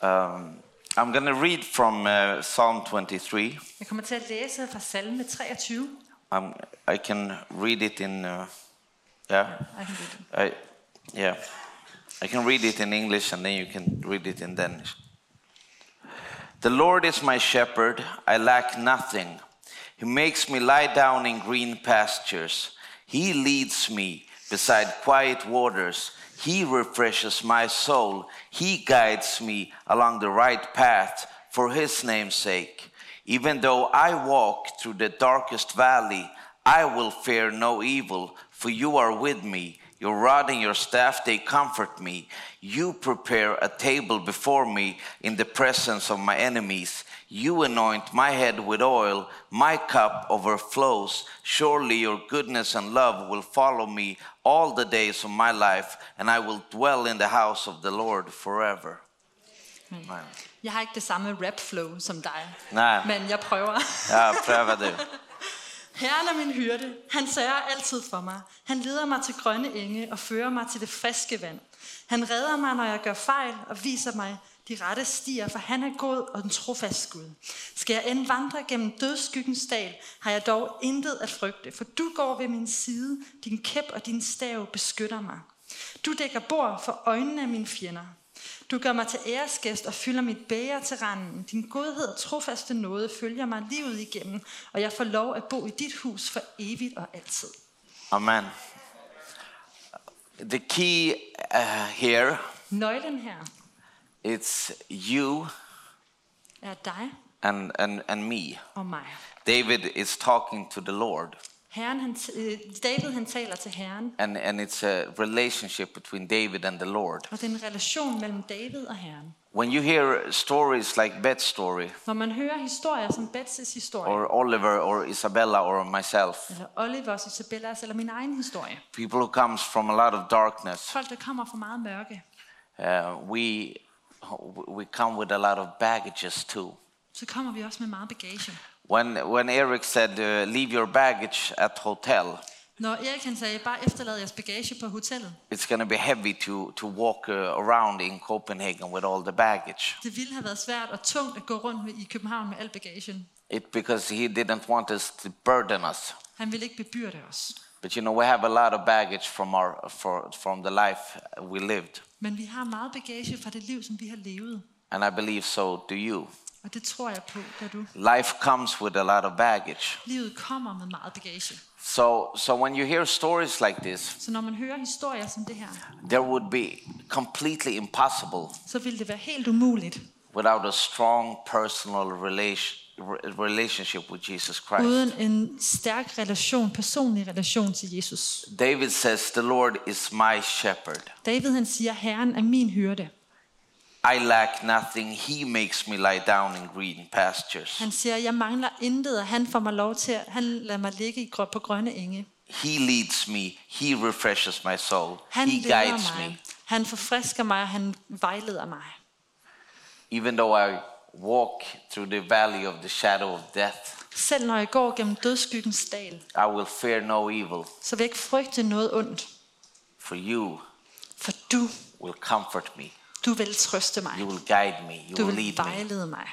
Um, I'm going to read from uh, Psalm 23. Jeg kommer til at læse fra salme 23. Um, I can read it in, uh, yeah, I can do it. I, yeah. I can read it in English and then you can read it in Danish. The Lord is my shepherd, I lack nothing. He makes me lie down in green pastures. He leads me beside quiet waters. He refreshes my soul. He guides me along the right path for his name's sake. Even though I walk through the darkest valley, I will fear no evil, for you are with me. Your rod and your staff, they comfort me. You prepare a table before me in the presence of my enemies. You anoint my head with oil, my cup overflows. Surely your goodness and love will follow me all the days of my life, and I will dwell in the house of the Lord forever. Amen. Jeg har ikke det samme rap-flow som dig, Nej, men jeg prøver. ja, pröva du. Herren er min hyrde. Han sørger altid for mig. Han leder mig til grønne enge og fører mig til det friske vand. Han redder mig, når jeg gør fejl og viser mig de rette stier, for han er god og den trofast Gud. Skal jeg end vandre gennem dødskyggens dal, har jeg dog intet at frygte, for du går ved min side, din kæp og din stav beskytter mig. Du dækker bord for øjnene af mine fjender. Du gør mig til æresgæst og fylder mit bæger til randen. Din godhed og trofaste nåde følger mig livet igennem, og jeg får lov at bo i dit hus for evigt og altid. Amen. The key uh, here Nøglen her it's you er dig and, and, and me. og mig. David is talking to the Lord, Herren, han, øh, David han taler til Herren, and, and it's a relationship between David and the Lord. og det er en relation mellem David og Herren. When you hear stories like Bet's story, Når man hører historier som Betsys historie, or Oliver, or Isabella, or myself, eller Olivers, Isabellas, eller min egen historie. people who comes from a lot of darkness, Folk, der kommer fra meget mørke, uh, we, we come with a lot of baggages too. så kommer vi også med meget bagage. When, when Eric said, uh, leave your baggage at hotel, Når Erik han sagde, bare efterlad jeres bagage på hotellet, it's going to be heavy to, to walk uh, around in Copenhagen with all the baggage. det ville have været svært og tungt at gå rundt med- i København med al bagagen. It because he didn't want us to burden us. Han ville ikke bebyrde os. But you know, we have a lot of baggage from our for, from the life we lived, Men vi har meget bagage fra det liv, som vi har levet. and I believe so do you. Og det tror jeg på, gør du. Life comes with a lot of baggage. Livet kommer med meget bagage. So, so when you hear stories like this, Så når man hører historier som det her, there would be completely impossible så vil det være helt umuligt, without a strong personal relation, re- relationship with Jesus Christ. uden en stærk relation, personlig relation til Jesus. David says, "The Lord is my shepherd. David han siger, Herren er min hyrde. I lack nothing. He makes me lie down in green pastures. Han siger, jeg mangler intet, og han får mig lov til, at han lader mig ligge på grønne enge. He leads me. He refreshes my soul. Han He guides me. mig. Han forfrisker mig, og han vejleder mig. Even though I walk through the valley of the shadow of death, Selv når jeg går gennem dødskyggens dal, I will fear no evil, så vil jeg ikke frygte noget ondt. for you For du, will comfort me. du vil trøste mig. You will guide me. You Du will vil lead me. vejlede mig.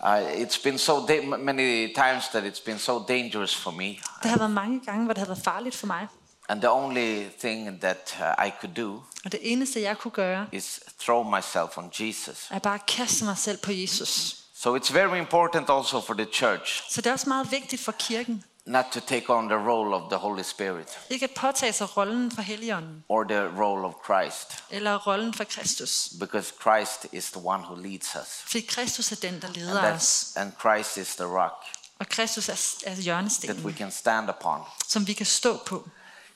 Uh, it's been so many times that it's been so dangerous for me, Det har været mange gange, hvor det har været farligt for mig. And the only thing that uh, I could do Og det eneste, jeg kunne gøre, is throw myself on Jesus. er bare at kaste mig selv på Jesus. So it's very important also for the church Så det er også meget vigtigt for kirken, not to take on the role of the Holy Spirit ikke at påtage sig rollen for Helligånden, or the role of Christ, eller rollen for Kristus. because Christ is the one who leads us, Fordi Kristus er den, der and, leder os. that's, and Christ is the rock Og Kristus er, er that we can stand upon. som vi kan stå på.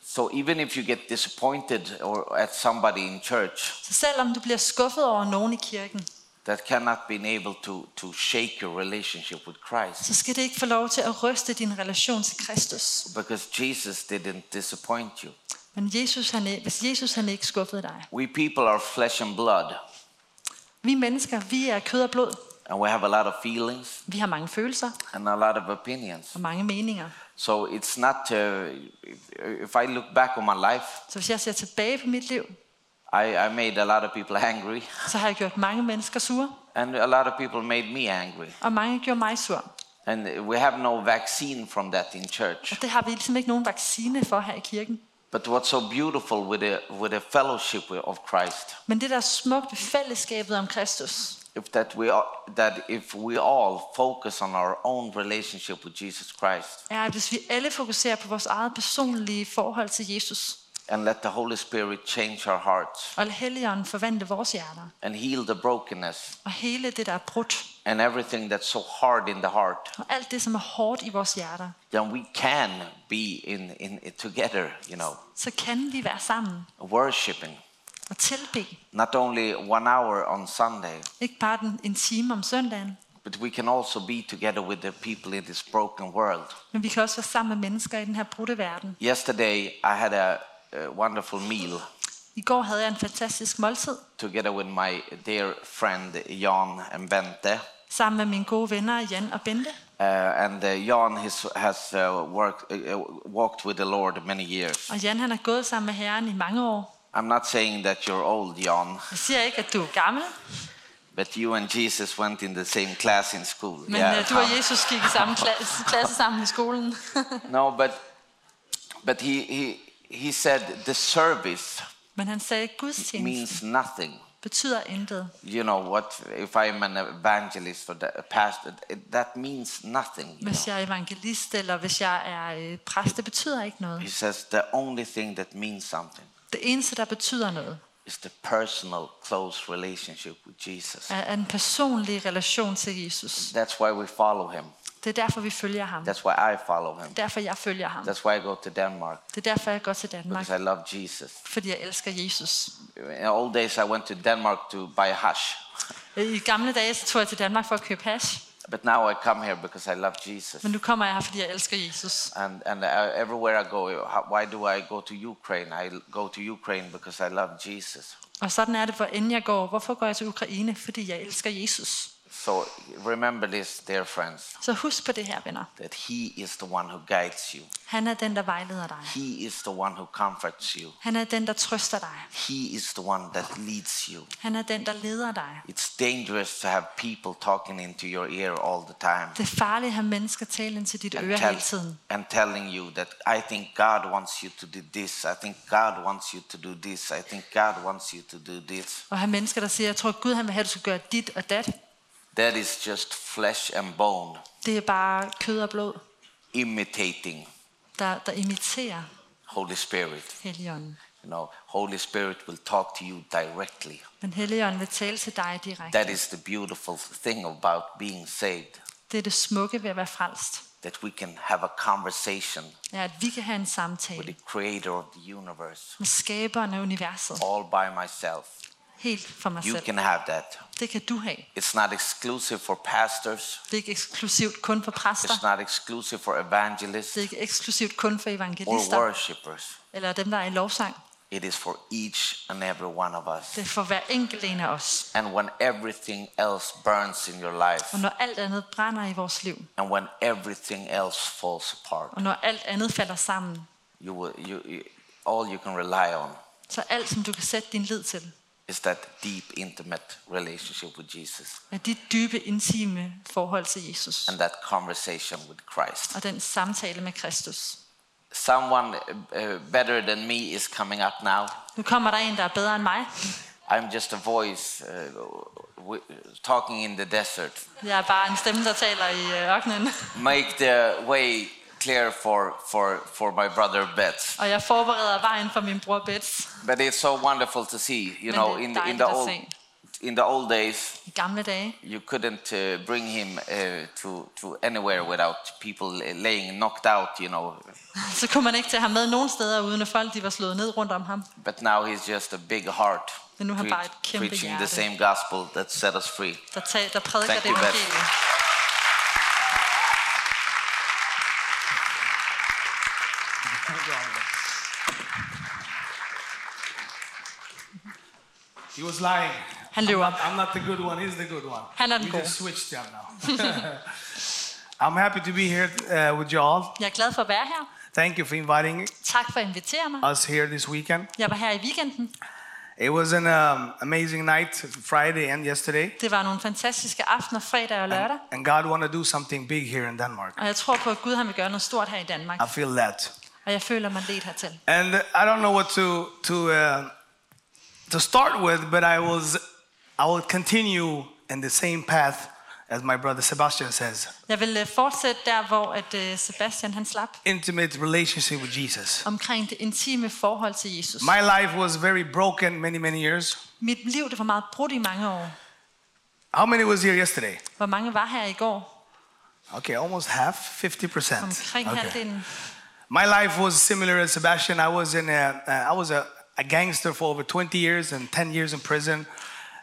So even if you get disappointed or at somebody in church Så selvom du bliver skuffet over nogen i kirken, that cannot be able to, to shake your relationship with Christ, så skal det ikke få lov til at ryste din relation til Kristus. because Jesus didn't disappoint you. Men Jesus, han er, hvis Jesus han ikke skuffede dig. We people are flesh and blood, Vi mennesker, vi er kød og blod. and we have a lot of feelings Vi har mange følelser and a lot of opinions. og mange meninger. So it's not, uh, if I look back on my life, Så hvis jeg ser tilbage på mit liv, I, I made a lot of people angry, så har jeg gjort mange mennesker sure, and a lot of people made me angry. og mange gjorde mig sur. And we have no vaccine from that in church. Og det har vi ligesom ikke nogen vaccine for her i kirken. But what's so beautiful with the, with the fellowship of Christ, Men det der er smukt ved fællesskabet om Kristus, if that we all, that if we all focus on our own relationship with Jesus Christ. Er, hvis vi alle fokuserer på vores eget personlige forhold til Jesus, and let the Holy Spirit change our hearts. Og Helligånden forvandle vores hjerter, and heal the brokenness. Og hele det, der er brudt, and everything that's so hard in the heart, og alt det, som er hårdt i vores hjerter, then we can be in, in, together, you know, så kan vi være sammen. Worshiping. Og tilbe. Not only one hour on Sunday, Ikke bare den, en time om søndagen, but we can also be together with the people in this broken world. men vi kan også være sammen med mennesker i den her brudte verden. Yesterday, I had a, a wonderful meal I går havde jeg en fantastisk måltid together with my dear friend Jan and Bente. sammen med mine gode venner Jan og Bente. Uh, and uh, Jan has, has uh, worked, uh, walked with the Lord many years. Og Jan han har gået sammen med Herren i mange år. I'm not saying that you're old, Jan, Jeg siger ikke, at du er gammel, but you and Jesus went in the same class in school. men yeah. du og Jesus gik i samme klasse, klasse sammen i skolen. no, but but he, he he said the service men han sagde, means nothing. betyder intet. You know what? If I'm an evangelist or a pastor, that means nothing. Hvis jeg er evangelist, eller hvis jeg er øh, præst, det betyder ikke noget. He says the only thing that means something Det eneste, der betyder noget, is the personal, close relationship with Jesus. er en personlig relation til Jesus. That's why we follow him. Det er derfor, vi følger ham. That's why I follow him. Derfor, jeg følger ham. That's why I go to Denmark Det er derfor, jeg går til Danmark. because I love Jesus. Fordi jeg elsker Jesus. In old days, I went to Denmark to buy hash, I gamle dage så tog jeg til Danmark for at købe hash. But now I come here because I love Jesus. Men nu kommer jeg her, fordi jeg elsker Jesus. And and uh, everywhere I go, why do I go to Ukraine? I go to Ukraine because I love Jesus. Og sådan er det, hvor end jeg går. Hvorfor går jeg til Ukraine? Fordi jeg elsker Jesus. So remember this, dear friends, Så husk på det her, venner. that He is the one who guides you. Han er den, der vejleder dig. He is the one who comforts you. Han er den, der trøster dig. He is the one that leads you. Han er den, der leder dig. It's dangerous to have people talking into your ear all the time Det er farligt at have mennesker tale ind til dit øre hele tiden. and telling you that I think God wants you to do this. I think God wants you to do this. I think God wants you to do this. Og have mennesker, der siger, jeg tror Gud han vil have, at du skal gøre dit og dat. That is just flesh and bone Det er bare kød og blod, imitating der, der imiterer Holy Spirit. Helligånden. You know, Holy Spirit will talk to you directly. Men Helligånden vil tale til dig direkte. That is the beautiful thing about being saved. Det er det smukke ved at være frelst. That we can have a conversation Ja, at vi kan have en with samtale the creator of the universe med skaberen af universet. all by myself. Helt for mig You selv. can have that. Det kan du have. It's not exclusive for pastors. Det er ikke eksklusivt kun for præster. It's not exclusive for evangelists Det er ikke eksklusivt kun for or evangelister worshippers. eller dem, der er i lovsang. It is for each and every one of us. Det er for hver enkelt en af os. And when everything else burns in your life, Og når alt andet brænder i vores liv, and when everything else falls apart, og når alt andet falder sammen, you will, you, you, all you can rely on så alt, som du kan sætte din lid til, is that deep, intimate relationship with Jesus er dit dybe, intime forhold til Jesus. and that conversation with Christ. Og den samtale med Kristus. Someone uh, better than me is coming up now. Nu kommer der en, der er bedre end mig. I'm just a voice uh, talking in the desert. Jeg er bare en stemme, der taler i øh, ørkenen. Make the way clear for, for, for my brother Bets. Og jeg forbereder vejen for min bror Bets. But it's so wonderful to see, you know, in the, in the old in the old days, I gamle dage, you couldn't uh, bring him uh, to to anywhere without people uh, laying knocked out, you know. så kunne man ikke tage ham med nogen steder, uden at folk de var slået ned rundt om ham. But now he's just a big heart, Men nu er han bare et kæmpe preaching the hjerte. same gospel that set us free. Der, der prædiker Thank det you, He was lying. Han I'm not, I'm not the good one. He's the good one. Han er we just switched them now. I'm happy to be here uh, with you all. Jeg er glad for at være her. Thank you for inviting Tak for at invitere mig. us here this weekend. Jeg var her i weekenden. It was an um, amazing night, Friday and yesterday. Det var nogle fantastiske aftener, fredag og lørdag. And God want to do something big here in Denmark. Og jeg tror på, at Gud han vil gøre noget stort her i Danmark. I feel that. Og jeg føler mig ledt hertil. And I don't know what to to uh, to start with, but I was I will continue in the same path as my brother Sebastian says. Jeg vil fortsætte der, hvor at øh, Sebastian han slap. Intimate relationship with Jesus. Omkring det intime forhold til Jesus. My life was very broken many many years. Mit liv det var meget brudt i mange år. How many was here yesterday? Hvor mange var her i går? Okay, almost half, 50%. Omkring Okay. halvdelen. My life was similar as Sebastian. I was in a, uh, I was a, a gangster for over 20 years and 10 years in prison.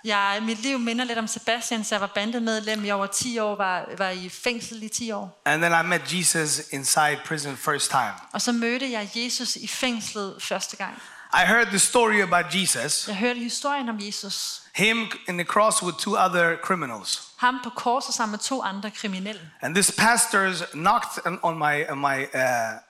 Jeg, mit liv minder lidt om Sebastian, så jeg var bandemedlem i over 10 år, var, var i fængsel i 10 år. And then I met Jesus inside prison first time. Og så mødte jeg Jesus i fængslet første gang. I heard the story about Jesus, Jeg hørte historien om Jesus. Him in the cross with two other criminals. Ham på korset sammen med to andre kriminelle. And this pastors knocked on- my, on my, uh,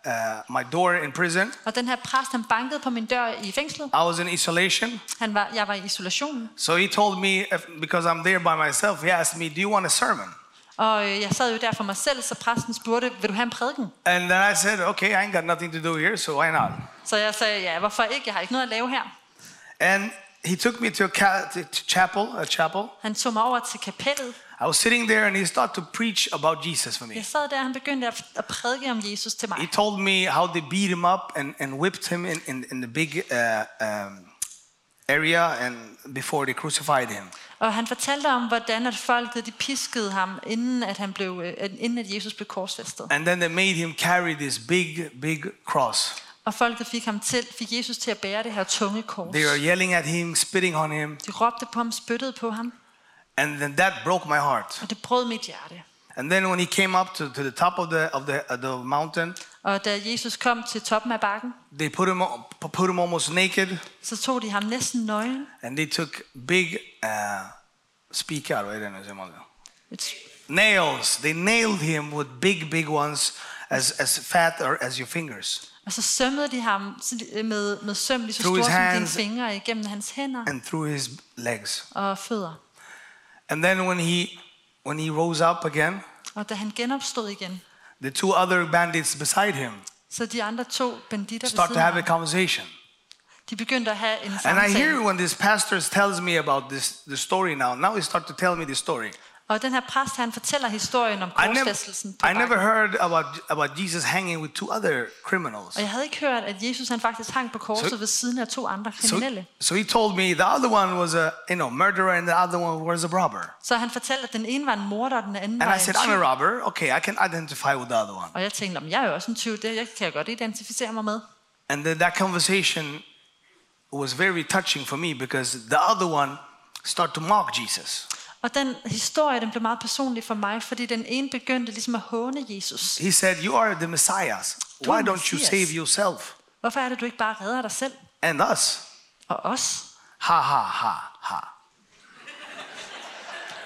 uh, my door in prison. Og den her præst, han bankede på min dør i fængslet. I was in isolation. Han var, jeg var i isolation. So he told me, because I'm there by myself, he asked me, Do you want a sermon? Og øh, jeg sad jo der for mig selv, så præsten spurgte, vil du have en prædiken? And then I said, Okay, I ain't got nothing to do here, so why not? Så jeg sagde, ja, hvorfor ikke? Jeg har ikke noget at lave her. And he took me to a ca- to chapel, a chapel. Han tog mig over til kapellet. I was sitting there and he started to preach about Jesus for me. Jeg sad der, han begyndte at, at prædike om Jesus til mig. He told me how they beat him up and, and whipped him in, in, in the big uh, um, area and before they crucified him. Og han fortalte om, hvordan at folket de piskede ham, inden at, han blev, øh, inden at Jesus blev korsfæstet. And then they made him carry this big, big cross. Og folket fik, ham til, fik Jesus til at bære det her tunge kors. They were yelling at him, spitting on him, De råbte på ham, spyttede på ham, and then that broke my heart. og det brød mit hjerte. And then when he came up to, to the top of the, of the, of the mountain, Og da Jesus kom til toppen af bakken, they put him, put him almost naked, så tog de ham næsten nøgen. and they took big, uh, speak out, right? Et- nails. They nailed him with big, big ones, as, as fat or as your fingers, Og så sømmede de ham øh, med, med søm lige så Through store som dine hands. fingre igennem hans hænder and through his legs. og fødder. And then when he, when he rose up again, Og da han genopstod igen, the two other bandits beside him så de andre to banditter start to have a conversation. de begyndte at have en And I hear when this pastor tells me about this the story now. Now he start to tell me the story. Og den her præst, han fortæller historien om korsfæstelsen I never heard about about Jesus hanging with two other criminals. Og jeg havde ikke hørt, at Jesus han faktisk hang på korset Så- ved siden af to andre So, kriminelle. so he told me the other one was a you know murderer and the other one was a robber. Så han fortalte, at den ene var en morder, og den anden And var I said, en I'm tyv. a robber. Okay, I can identify with the other one. Og jeg tænkte, "Jamen, jeg er jo også en tyv, det jeg kan jeg godt identificere mig med. And then that conversation was very touching for me because the other one started to mock Jesus. Og den historie, den blev meget personlig for mig, fordi den ene begyndte ligesom at håne Jesus. He said, You are the Messiah. Why don't you save yourself Hvorfor er det, du ikke bare redder dig selv and us? og os? Ha ha ha ha.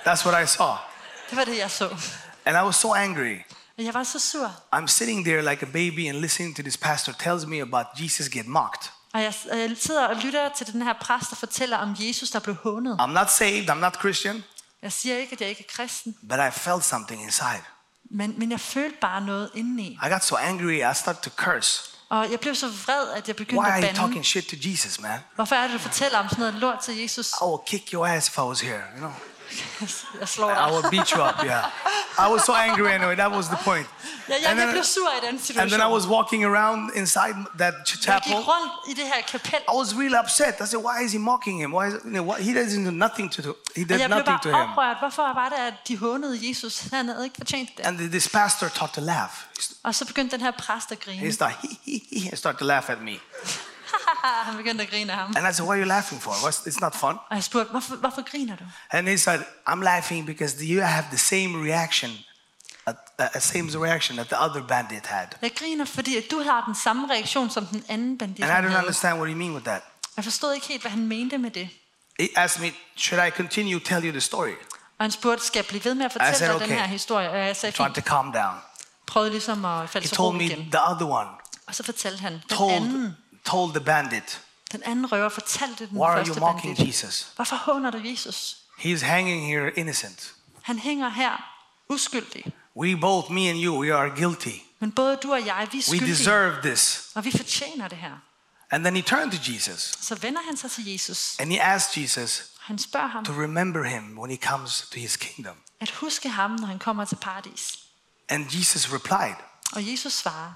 That's what I saw. Det var det, jeg så. And I was so angry. Og jeg var så sur. I'm sitting there like a baby and listening to this pastor tells me about Jesus get mocked. Og jeg sidder og lytter til den her præst, der fortæller om Jesus, der blev hånet. I'm not saved, I'm not Christian, Jeg siger ikke, at jeg ikke er kristen, but I felt something inside. men, men jeg følte bare noget indeni. I got so angry, I started to curse. Og jeg blev så vred, at jeg begyndte Why are at you bande. talking shit to Jesus, man? Hvorfor er det, du fortæller om sådan noget lort til Jesus? I will kick your ass if I was here, you know. I will beat you up, yeah. I was so angry anyway, that was the point. Ja, And jeg then, blev sur i den and then I was walking around inside that jeg chapel. gik rundt i det her kapel, I was really upset. I said, why is he mocking him? Why is, you know, what, he doesn't do nothing to do. He did nothing to him. oprørt. Hvorfor var det, at de hånede Jesus? Han havde ikke fortjent det. And this pastor started to laugh. Og så begyndte den her præst at He started, he, he, he started to laugh at me. Han begyndte at grine af ham. And I said, what are you laughing for? What's, it's not fun. Og jeg spurgte, hvorfor, hvorfor griner du? And he said, I'm laughing because you have the same reaction, at, uh, same reaction that the other bandit had. Jeg griner, fordi at du har den samme reaktion, som den anden bandit And I don't understand what you mean with that. Jeg forstod ikke helt, hvad han mente med det. He asked me, should I continue to tell you the story? Og han spurgte, skal jeg blive ved med at I fortælle said, okay. den her historie? Og jeg sagde, fint. to calm down. Prøvede ligesom at falde He told me igen. the other one Og så fortalte han, den told, anden told the bandit, Den anden røver fortalte den Why are you første mocking bandit. Jesus? Hvorfor håner du Jesus? He's hanging here innocent. Han hænger her uskyldig. We both, me and you, we are guilty. Men både du og jeg, vi er We skyldige. deserve this. Og vi fortjener det her. And then he turned to Jesus Så vender han sig til Jesus. and he asked Jesus Han spørger ham to remember him when he comes to his kingdom. at huske ham, når han kommer til paradis. And Jesus replied, Og Jesus svarer,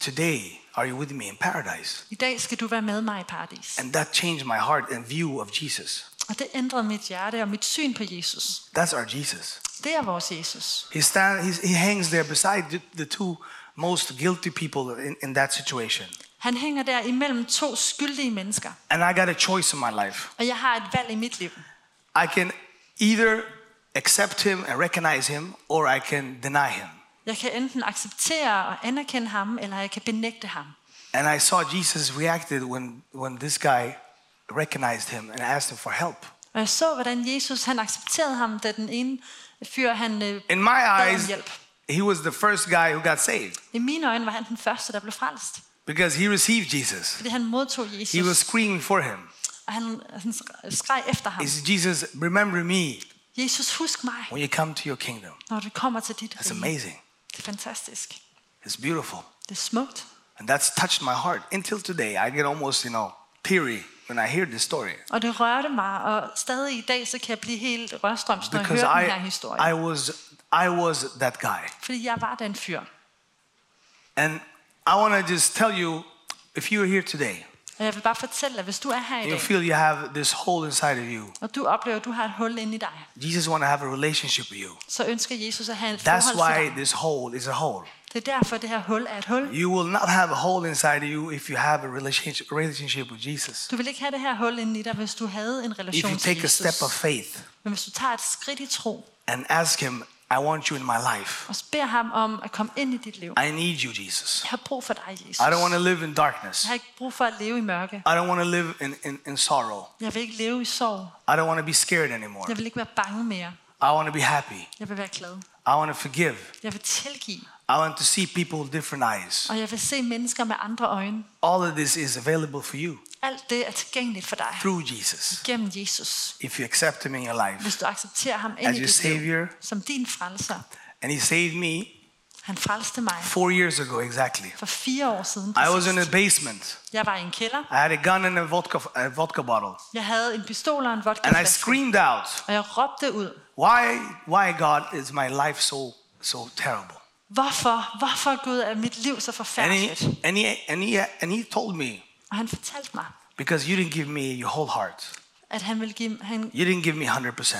Today are you with me in paradise? i dag skal du være med mig i paradis. And that changed my heart and view of Jesus. Og det ændrede mit hjerte og mit syn på Jesus. That's our Jesus. Det er vores Jesus. He, stand, he's, he hangs there beside the, the two most guilty people in, in that situation. Han hænger der imellem to skyldige mennesker. And I got a choice in my life. Og jeg har et valg i mit liv. I can either accept him and recognize him, or I can deny him. Jeg kan enten acceptere og anerkende ham, eller jeg kan benægte ham. And I saw Jesus reacted when, when this guy recognized him and asked him for help. Og jeg så, hvordan Jesus han accepterede ham, da den ene fyr, han øh, In my eyes, hjælp. he was the first guy who got saved I mine øjne var han den første, der blev frelst. because he received Jesus. Fordi han modtog Jesus, He was screaming for him. og han, han skreg efter ham. Said, Jesus, remember me Jesus, husk mig, when you come to your kingdom. når du kommer til dit That's amazing. Fantastisk. It's beautiful. Det er smukt. And that's touched my heart. Until today, I get almost, you know, teary when I hear this story. Og det rørte mig, og stadig i dag, så kan jeg blive helt rørstrømsk, når jeg Because hører den her I, historie. I, was, I was that guy. Fordi jeg var den fyr. And I want to just tell you if you're here today Og jeg vil bare fortælle dig, hvis du er her i and you dag, feel you have this hole inside of you, og du oplever, at du har et hul inde i dig, Jesus want to have a relationship with you. så ønsker Jesus at have et That's forhold til why dig. this hole is a hole. Det er derfor, det her hul er et hul. You will not have a hole inside of you if you have a relationship, relationship with Jesus. Du vil ikke have det her hul inde i dig, hvis du havde en If relation you til take a step of faith Men hvis du tager et skridt i tro, and ask Him, I want you in my life. og beder ham om at komme ind i dit liv. I need you, Jesus. Jeg har brug for dig, Jesus. I don't want to live in darkness. Jeg har ikke brug for at leve i mørke. I don't want to live in, in, in sorrow. Jeg vil ikke leve i sorg. I don't want to be scared anymore. Jeg vil ikke være bange mere. I want to be happy. Jeg vil være glad. I want to forgive. Jeg vil tilgive. I want to see people with different eyes. Og jeg vil se mennesker med andre øjne. All of this is available for you Alt det er tilgængeligt for dig. through Jesus. Gennem Jesus. If you accept Him in your life. Hvis du accepterer ham ind As i your dit liv. Savior. Som din frelser. And He saved me Han frelste mig four years ago exactly. for fire år siden. I was in a basement. Jeg var i en kælder. I had a gun and a vodka, a vodka bottle. Jeg havde en pistol og en vodka And I screamed out, Og jeg råbte ud. Why, why God, is my life so, so terrible? Hvorfor? Hvorfor Gud er mit liv så And forfærdeligt? he, and, he, and, he, and he told me, Og han fortalte mig, Because you didn't give me your whole heart. at han vil give, han, You didn't give me 100%.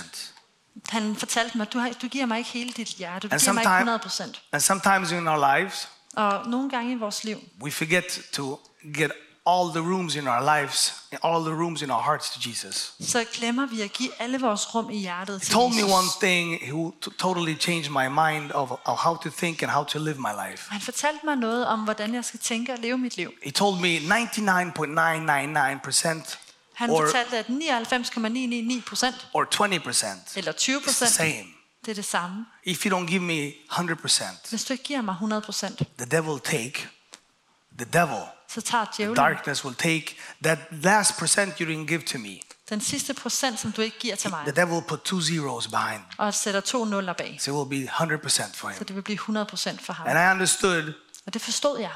han fortalte mig, du, har, du giver mig ikke hele dit hjerte, du And giver mig ikke 100 procent. And sometimes in our lives, Og nogle gange i vores liv, we forget to get all the rooms in our lives, all the rooms in our hearts to Jesus. så glemmer vi at give alle vores rum i hjertet He til told me one thing who totally changed my mind of, of how to think and how to live my life. Han fortalte mig noget om, hvordan jeg skal tænke og leve mit liv. He told me 99.999% Han or, fortalte, at 99,999 procent, or 20% eller 20 is the same. det er det samme. If you don't give me 100%, Hvis du ikke giver mig 100 procent, the devil take, the devil, så tager djævlen darkness will take that last percent you didn't give to me. den sidste procent, som du ikke giver til mig, The devil will put two zeros behind. og sætter to nuller bag. So it will be 100% for Så him. det vil blive 100 procent for ham. And I understood Og det forstod jeg.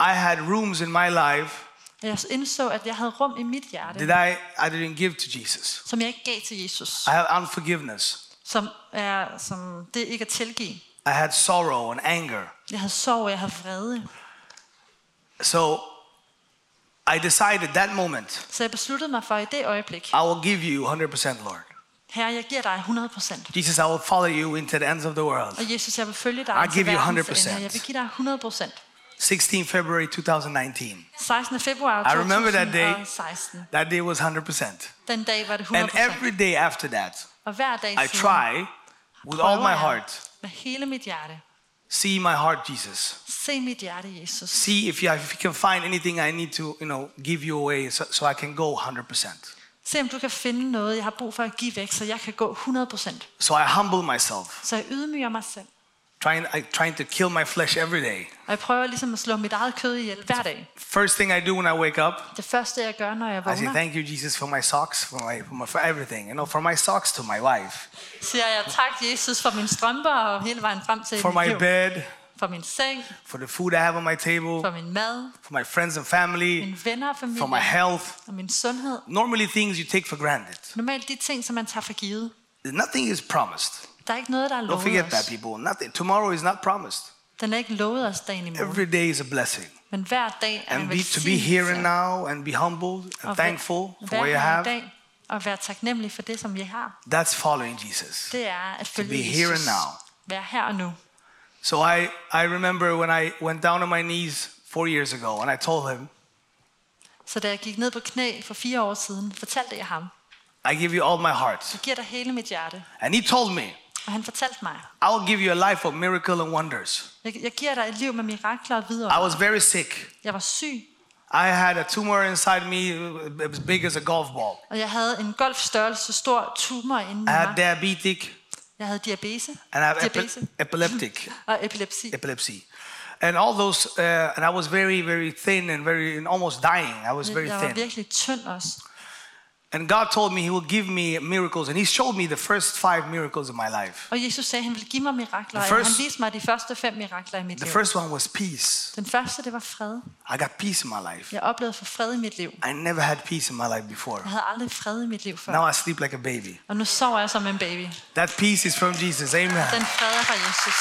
I had rooms in my life Jeg indså, at jeg havde rum i mit hjerte, that I, I didn't give to Jesus. som jeg ikke gav til Jesus. I have unforgiveness. Som, er, som det ikke at tilgive. I had sorrow and anger. Jeg havde sorg, jeg havde vrede. So I decided that moment, Så jeg besluttede mig for i det øjeblik, I will give you 100%, Lord. Herre, jeg giver dig 100%. Jesus, I will follow you into the ends of the world. Og Jesus, jeg vil følge dig I give you 100%. ende. Jeg vil give dig 100 procent. 16 February 2019. 16. februar I remember that day. 2016. That day was 100%. Den dag var det 100 And every day after that, Og hver dag I try with all my heart, med hele mit hjerte. see my heart, Jesus. Se mit hjerte, Jesus. See if you, if you can find anything I need to, you know, give you away so, so I can go 100%. Se om du kan finde noget, jeg har brug for at give væk, så jeg kan gå 100 procent. So I humble myself Så jeg ydmyger mig selv. trying, I, trying to kill my flesh every day. Og jeg prøver ligesom at slå mit eget kød ihjel hver dag. First thing I do when I wake up, Det første, jeg gør, når jeg I say, vågner, Thank you, Jesus, for my socks, for, my, for, my, for everything. You know, for my socks to my wife, siger jeg tak, Jesus, for mine strømper og hele vejen frem til for my bed, For min seng, for the food I have on my table, for min mad, for my friends and family, mine venner og for my familie health. og min sundhed. Normally, things you take for granted. Normalt de ting, som man tager for givet. Nothing is promised. Der er ikke noget, der er Don't lovet forget os. that, people. Nothing. Tomorrow is not promised. Den er ikke lovet os dagen i morgen. Every day is a blessing. Men hver dag er And en be, to be here and now and be humbled and thankful for what you have. dag og være taknemmelig for det, som jeg har. That's following Jesus. Det er at følge be here and now. Vær her og nu. So I, I remember when I went down on my knees four years ago and I told him, Så da jeg gik ned på knæ for fire år siden, fortalte jeg ham, I give you all my heart. jeg giver dig hele mit hjerte. And he told me, Og han fortalte mig, I will give you a life of miracle and wonders. jeg, jeg giver dig et liv med mirakler og I videre. was very sick. Jeg var syg, I had a tumor inside me uh, as big as a golf ball. og jeg havde en golfstørrelse stor tumor inde i I had mig. diabetic Jeg havde diabetes, and I have diabetes epi- epileptic og epilepsi. epilepsy. And all those, uh, and I was very, very thin and very, and almost dying. I was very Jeg var thin. virkelig tynd også. And God told me He will give me miracles, and He showed me the first five miracles of my life. Og Jesus sagde, han ville give mig mirakler. The og first- han viste mig de første fem mirakler i mit The first one was peace. Den første, det var fred. I got peace in my life. Jeg oplevede for fred i mit liv. I never had peace in my life before. Jeg havde aldrig fred i mit liv før. Now I sleep like a baby. Og nu sover jeg som en baby. That peace is from Jesus. Amen. Den fred er fra Jesus.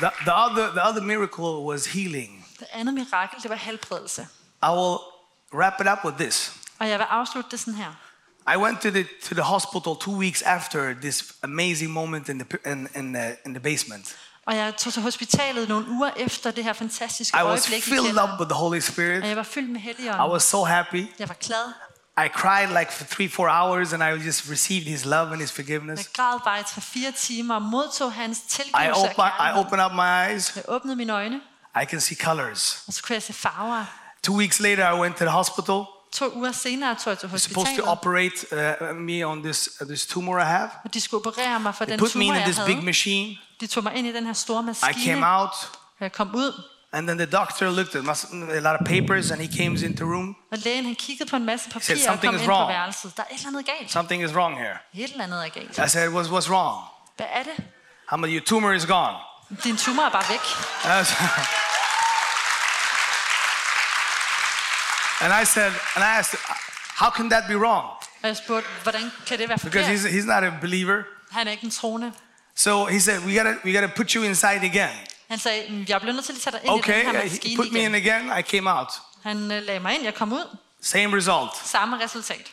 The, the, other, the other miracle was healing. Det andet mirakel, det var helbredelse. I will wrap it up with this. Og jeg vil afslutte det sådan her. I went to the, to the hospital two weeks after this amazing moment in the, in, in, the, in the basement. Og jeg tog til hospitalet nogle uger efter det her fantastiske I was øjeblik i filled up with the Holy Og Spirit. jeg var fyldt med I helligånden. was so happy. Jeg var glad. I cried like for three, four hours, and I just received His love and His forgiveness. Jeg græd bare i 3-4 timer og modtog hans I, tilgivelse op- og I opened up my eyes. Jeg åbnede mine øjne, I can see colors. og så kunne jeg se farver. Two weeks later, I went to the hospital. To uger senere tog jeg til They're supposed to operate uh, me on this uh, this tumor I have. og de skulle operere mig for They den put me in jeg this big machine. De tog mig ind i den her store I came out, og jeg kom ud, and then the doctor looked at a lot of papers, and he came into the room. og lægen han kiggede på en masse said, papirer og "Something kom is ind på wrong." værelset. Der er et eller andet galt. Something is wrong here. Et eller andet er galt. I said, "What's what's wrong?" Hvad er det? How many? Your tumor is gone. Din tumor er bare væk. and I said, and I asked, "How can that be wrong?" Og jeg spurgte, hvordan kan det være Because forkert? he's he's not a believer. Han er ikke en troende. So he said, "We gotta we gotta put you inside again." Han sagde, "Mm, jeg bliver nødt til at tage dig ind i Okay, den her he maskine put me in again. I came out. Han øh, lagde mig ind, jeg kom ud. Same result. Samme resultat.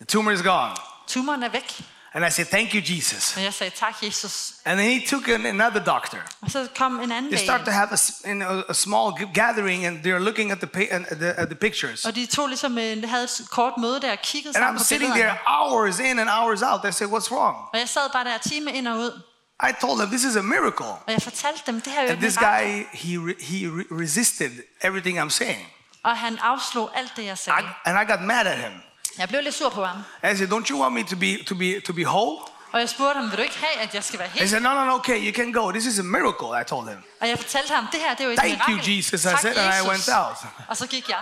The tumor is gone. Tumoren er væk. And I said, Thank you, Jesus. Og jeg sagde, tak Jesus. And then he took an, another doctor. Og så kom en anden They start to have a, s- you know, a small g- gathering and they're looking at the, pa- and the, at the pictures. Og de to ligesom øh, havde et kort møde der og kiggede And sammen I'm på sitting billederne. there hours in and hours out. They said, What's wrong? Og jeg sad bare der time ind og ud. I told them, This is a miracle. Og jeg fortalte dem, det her er jo And et this mirakel. guy, he, re- he re- resisted everything I'm saying. Og han afslog alt det, jeg sagde. I, and I got mad at him. Jeg blev lidt sur på ham. I said, Don't you want me to be, to be, to be whole? Og jeg spurgte ham, vil du ikke have, at jeg skal være He helt? said, No, no, no, okay, you can go. This is a miracle, I told him. Og jeg fortalte ham, det her det er jo et Thank you, mirakel. Jesus, I tak, said, and I Jesus. went out. Og så gik jeg.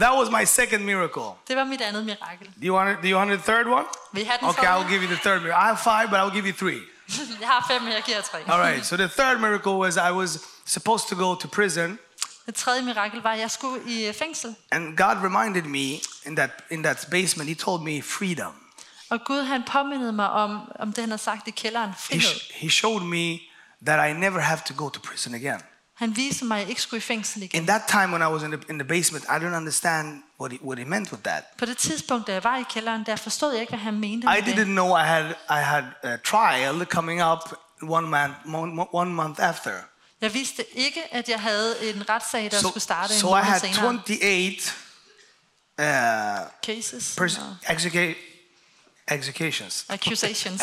That was my second miracle. Det var mit andet mirakel. Do you want, do you want the third one? Vil I have den Okay, I'll give you the third miracle. I have five, but I'll give you three. Jeg har fem, men jeg giver tre. All right. So the third miracle was I was supposed to go to prison, Det tredje mirakel var, at jeg skulle i øh, fængsel. and God reminded me in that in that basement. He told me freedom. Og Gud han påmindede mig om, om det, han havde sagt i kælderen. He, Frihed. sh- he showed me that I never have to go to prison again. Han viste mig, at jeg ikke skulle i fængsel igen. In that time when I was in the, in the basement, I didn't understand what he, what he meant with that. På det tidspunkt, da jeg var i kælderen, der forstod jeg ikke, hvad han mente I med didn't det. know I had I had a trial coming up one month one, one month after. Jeg vidste ikke, at jeg havde en retssag, der So, skulle starte en so I måned had senere. 28 uh, Cases. pers- executa- executions. Accusations.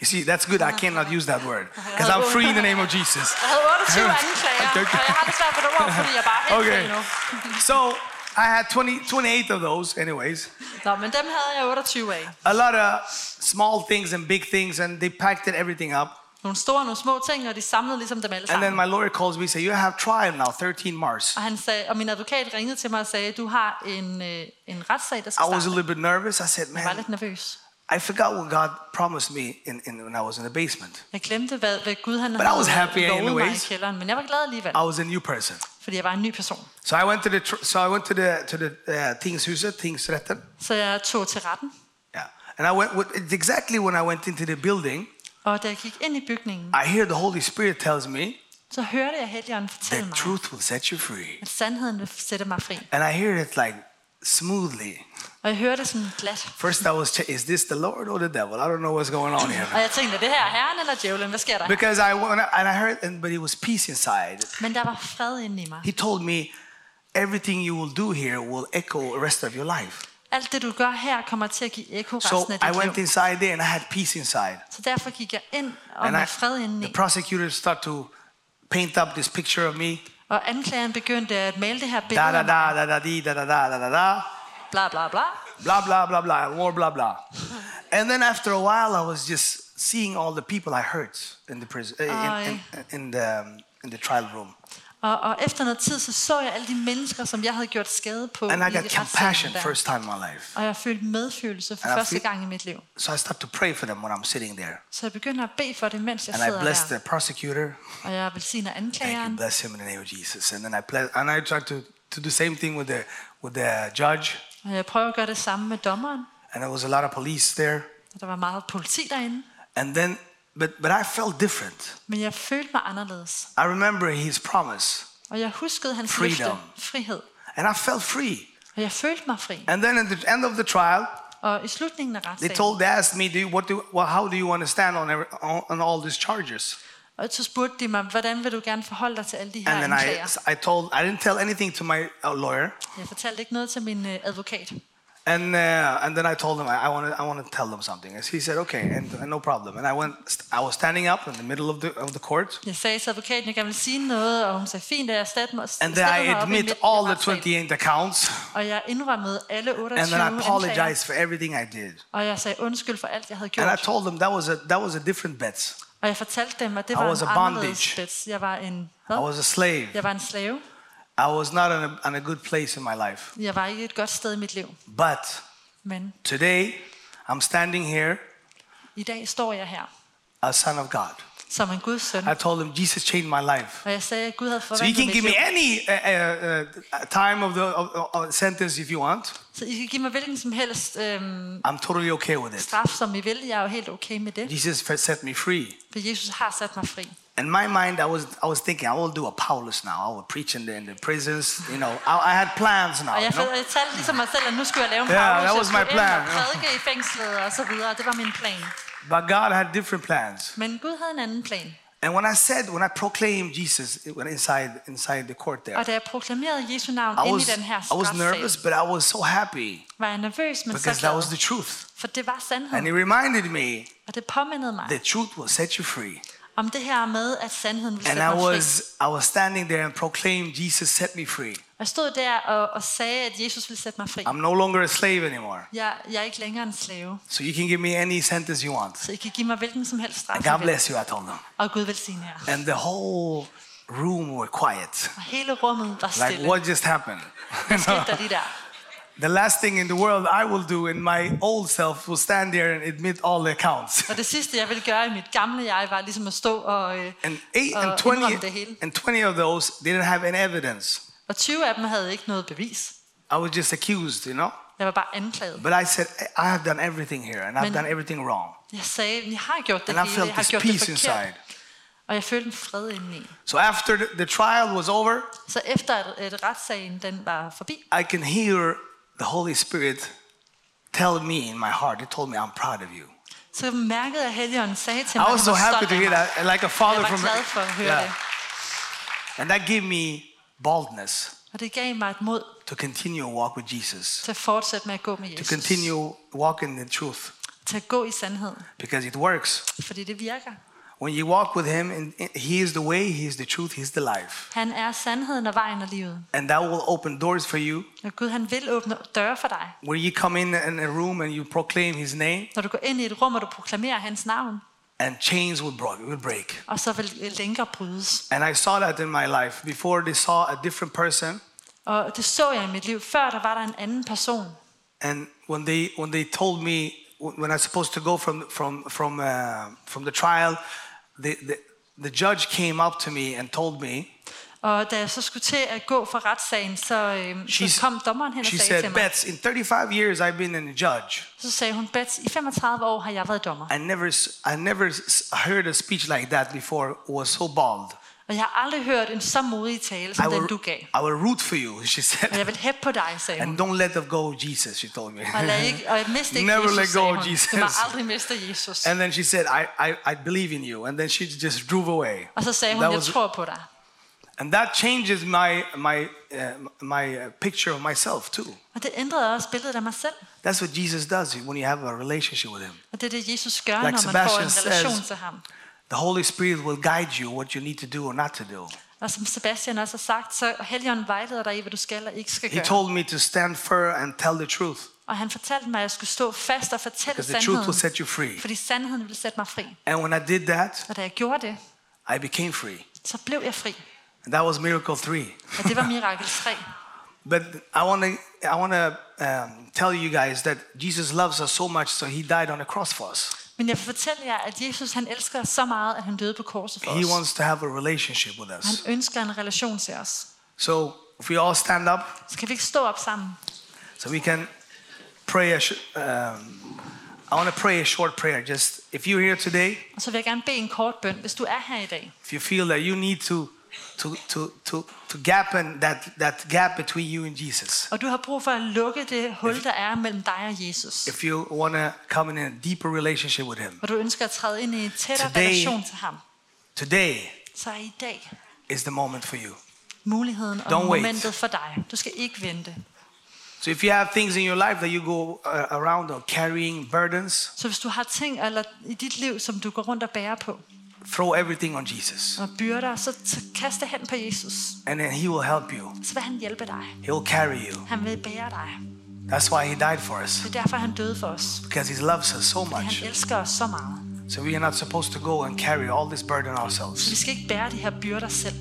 You see, that's good. I cannot use that word because I'm free in the name of Jesus. Jeg havde 28 anklager, og jeg har det svært ved det ord, fordi jeg bare Okay. So, I had 20, 28 of those, anyways. Nå, men dem havde jeg 28 af. A lot of small things and big things, and they packed it, everything up. Nogle store og nogle små ting, og de samlede ligesom dem alle And then sammen. my lawyer calls me and says, You have trial now, 13 Mars. Og, han sagde, og min advokat ringede til mig og sagde, du har en, øh, en retssag, der I skal was a starte. little bit nervous. I said, Jeg var Man, lidt nervøs. I forgot what God promised me in, in, when I was in the basement. Jeg glemte, hvad, hvad Gud han But I was havde happy i anyways. kælderen, men jeg var glad alligevel, I was a new person. fordi jeg var en ny person. So I went to the so I went to the to the uh, tingshuset, tingsrätten. Så jeg tog til retten, Yeah, and I went. With, exactly when I went into the building, og da jeg gik ind i bygningen, I hear the Holy Spirit tells me så hørte jeg Helligånden fortælle that mig, truth will set you free, at sandheden vil sætte mig fri. and I hear it like smoothly. Og jeg hørte sådan glat. First, I was, is this the Lord or the devil? I don't know what's going on here. Og jeg tænkte, det her er herren eller djævlen? Hvad sker der? Because I, and I heard, and, but it was peace inside. Men der var fred inde i mig. He told me, everything you will do here will echo the rest of your life. Alt det, du gør her, kommer til at give ekko So resten af I dit went liv. inside there, and I had peace inside. Så derfor gik jeg ind og And I, med fred indeni. the prosecutor start to paint up this picture of me. Og anklageren begyndte at male det her billede da af da da da da da da da da da. Bla, bla, bla. Blah blah blah blah. More blah blah. And then after a while, I was just seeing all the people I hurt in the prison, uh, in, in, in the um, in the trial room, Og, og efter noget tid, så så jeg alle de mennesker, som jeg havde gjort skade på and I i got compassion first time in my life. Og jeg følte medfølelse for And I første feel- gang i mit liv. So I start to pray for them when I'm sitting there, Så jeg begynder at bede for det, mens jeg and I sidder bless der. the prosecutor. Og jeg velsigner Thank you, anklageren. bless him in the name of Jesus. And then I bless, and I try to to do the same thing with the with the judge. Og jeg prøver at gøre det samme med dommeren. And there was a lot of police there. Og der var meget politi derinde. And then, but but I felt different. Men jeg følte mig anderledes. I remember his promise, Og jeg huskede hans Freedom. løfte. Frihed. and I felt free. Og jeg følte mig fri. And then at the end of the trial, Og i slutningen af they told, they asked me, do you, what do, well, how do you understand on, every, on, on all these charges? og så spurgte de mig, hvordan vil du gerne forholde dig til alle de her And then I, anklager? I told, I didn't tell anything to my uh, lawyer. Jeg fortalte ikke noget til min øh, advokat. And, uh, and then I told him, I, I want to I wanna tell them something. And he said, okay, and, and no problem. And I went, I was standing up in the middle of the, of the court. Jeg sagde til advokaten, jeg gerne ville sige noget, og hun sagde, fint, at jeg satte mig, And then I mig op i admit all the 28 accounts. Og jeg indrømmede alle And then I apologized for everything I did. Og jeg sagde undskyld for alt, jeg havde And I told them that was a, that was a different bet. Og jeg fortalte dem, at det I var was en a anderledes bondage. bets. Jeg var en, I was a slave. Jeg var en slave. I was not in a, in a good place in my life. Jeg var ikke et godt sted i mit liv. But Men today, I'm standing here, i dag står jeg her a son of God. som en Guds søn. I told him Jesus changed my life. Og jeg sagde, at Gud havde So you forvandlet can mit give liv. me any uh, uh, uh, time of the of, of sentence if you want. Så I kan give mig hvilken som helst øhm, I'm totally okay with it. straf, som I vil. Jeg er jo helt okay med det. Jesus set me free. For Jesus har sat mig fri. In my mind, I was I was thinking I will do a Paulus now. I will preach in the, in the prisons. You know, I, I had plans now. Og You jeg, know? jeg talte ligesom mig selv, at nu skulle jeg lave en Yeah, that was my ind plan, og yeah. prædike i fængslet og så videre. Det var min plan. But God had different plans. Men Gud havde en anden plan. And when I said, when I proclaimed Jesus inside inside the court there, Og da jeg proklamerede Jesu navn I was i den her I was nervous, but I was so happy var jeg nervøs, men så because that was the truth. For det var And it reminded me Og det påmindede mig the truth will set you free. Om det her med, at sandheden And sætte I mig fri. was I was standing there and proclaimed Jesus set me free. Jeg stod der og, og sagde, at Jesus ville sætte mig fri. I'm no longer a slave anymore. Jeg, jeg er ikke længere en slave, So you can give me any sentence you want. så I kan give mig hvilken som helst straf. And I God bless you, I told them. Og Gud velsigne jer. And the whole room were quiet. Og hele rummet var Like what just happened? Hvad skete der lige der? the last thing in the world I will do in my old self will stand there and admit all the accounts. Og det sidste, jeg ville gøre i mit gamle jeg, var ligesom at stå og, øh, And eight og and 20 indrømme det hele. and 20 of those didn't have any evidence. Og 20 af dem havde ikke noget bevis. I was just accused, you know. Jeg var bare anklaget. But I said, I have done everything here and I've Men- done everything wrong. Jeg sagde, jeg har gjort det And I hele, felt jeg har this gjort det forkert. inside. Og jeg følte en fred indeni. So after the, the trial was over, Så efter at, at retssagen den var forbi, I can hear the Holy Spirit tell me in my heart, he told me, I'm proud of you. så mærkede jeg, Helligånden sagde til I mig, was at so er var happy to hear that, like a father from glad for at høre yeah. det. And that gave me boldness Og det gav mig et mod to continue to walk with Jesus, til at fortsætte med at gå med to Jesus. continue walking in truth Til at gå i sandhed. because it works. Fordi det virker. When you walk with Him, and He is the way, He is the truth, He is the life. Han er sandheden og vejen og livet. And that will open doors for you. Og Gud han vil åbne døre for dig. Where you come in in a room and you proclaim His name, Når du går ind i et rum, og du proklamerer hans navn, and chains will, bro- will break. og så vil lænker brydes. And I saw that in my life. Before they saw a different person, Og det så jeg i mit liv. Før der var der en anden person. and when they when they told me when I was supposed to go from from from uh, from the trial, the, the the judge came up to me and told me, Og da jeg så skulle til at gå retssagen, så, øhm, så kom dommeren hen og she sagde til said, mig, Bets, in 35 years I've been a judge. så sagde hun, Bets, i 35 år har jeg været dommer. I never I never heard a speech like that before. It was so bold. Og jeg har aldrig hørt en så modig tale, som I den will, du gav. I will root for you, she Og said. jeg vil hæppe på dig, sagde hun. And don't let them go, Jesus, she told me. Og, lad ikke, og jeg miste ikke Never Jesus, let go of hun. Jesus. Du må aldrig miste Jesus. And then she said, I, I, I believe in you. And then she just drove away. Og så sagde hun, That jeg was- tror på dig. And that changes my, my, uh, my uh, picture of myself too. Og det ændrede også billedet af mig selv. That's what Jesus does when you have a relationship with him. Og det er det, Jesus gør, Like når man får en Sebastian relation says- til ham. The Holy Spirit will guide you what you need to do or not to do. Og som Sebastian også har sagt, så Helligånden vejleder dig i, hvad du skal og ikke skal He gøre. told me to stand firm and tell the truth Og han fortalte mig, at jeg skulle stå fast og fortælle because the truth will sandheden. set you free. Fordi sandheden ville sætte mig fri. And when I did that, Og da jeg gjorde det, I became free. så blev jeg fri. And that was miracle three. Og det var mirakel 3. But I want to I want to um, tell you guys that Jesus loves us so much, so He died on the cross for us. Men jeg vil fortælle jer, at Jesus han elsker os så meget, at han døde på korset for He os. wants to have a relationship with Han us. ønsker en relation til os. So if we all stand up, Så kan vi ikke stå op sammen? so we can pray. A um, I want to pray a short prayer. Just if you're here today, Og så vil jeg gerne bede en kort bøn, hvis du er her i dag. if you feel that you need to to to to to gap in that that gap between you and Jesus. Og du har brug for at lukke det hul, der er mellem dig og Jesus. If you want to come in a deeper relationship with Him, Og du ønsker at træde ind i en tættere Today- relation til ham. today Så er i dag is the moment for you. muligheden og Don't wait. momentet for dig. Du skal ikke vente. So if you have things in your life that you go uh, around or carrying burdens, Så hvis du har ting eller i dit liv, som du går rundt og bærer på, throw everything on Jesus, og byrder, så, så kast det hen på Jesus. and then He will help you. Så vil han hjælpe dig. He will carry you. Han vil bære dig. That's why He died for us Det er derfor, han døde for os. because He loves us so Fordi much. han elsker os så meget. So we are not supposed to go and carry all this burden Så ourselves. vi skal ikke bære de her byrder selv.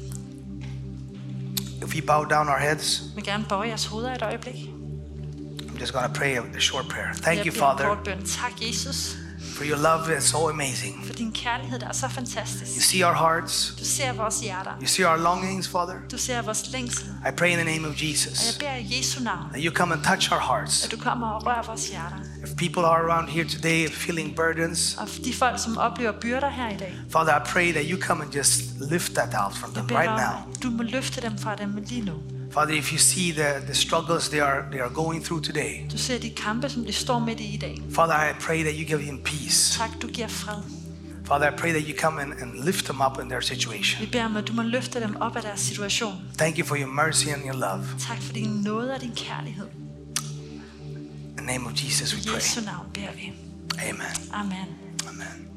If we bow down our heads, Vi vil gerne bøje jeres hoveder et øjeblik. I'm just going to pray a short prayer. Thank you, beder en Father, kort bøn. Tak, Jesus, for your love is so amazing. for din kærlighed, der er så fantastisk. You see our hearts, Du ser vores hjerter. you see our longings, Father. Du ser vores længsel. I pray in the name of Og jeg Jesus beder i Jesu navn, that you come and touch our hearts. at du kommer og rører vores hjerter. If people are around here today feeling burdens, Og de folk, som oplever byrder her i dag, Father, I pray that you come and just lift that out from them right now. du må løfte dem fra dem lige nu. Father, if you see the, the struggles they are, they are going through today, Du ser de kampe, som de står midt i i dag. Father, I pray that you give him peace. Tak, du giver fred. Father, I pray that you come and, and lift them up in their Vi situation. beder om, at du må løfte dem op af deres situation. Thank you for your mercy and your love. Tak for din nåde og din kærlighed. In the name of Jesus, we I pray. Jesu navn beder vi. Amen. Amen. Amen.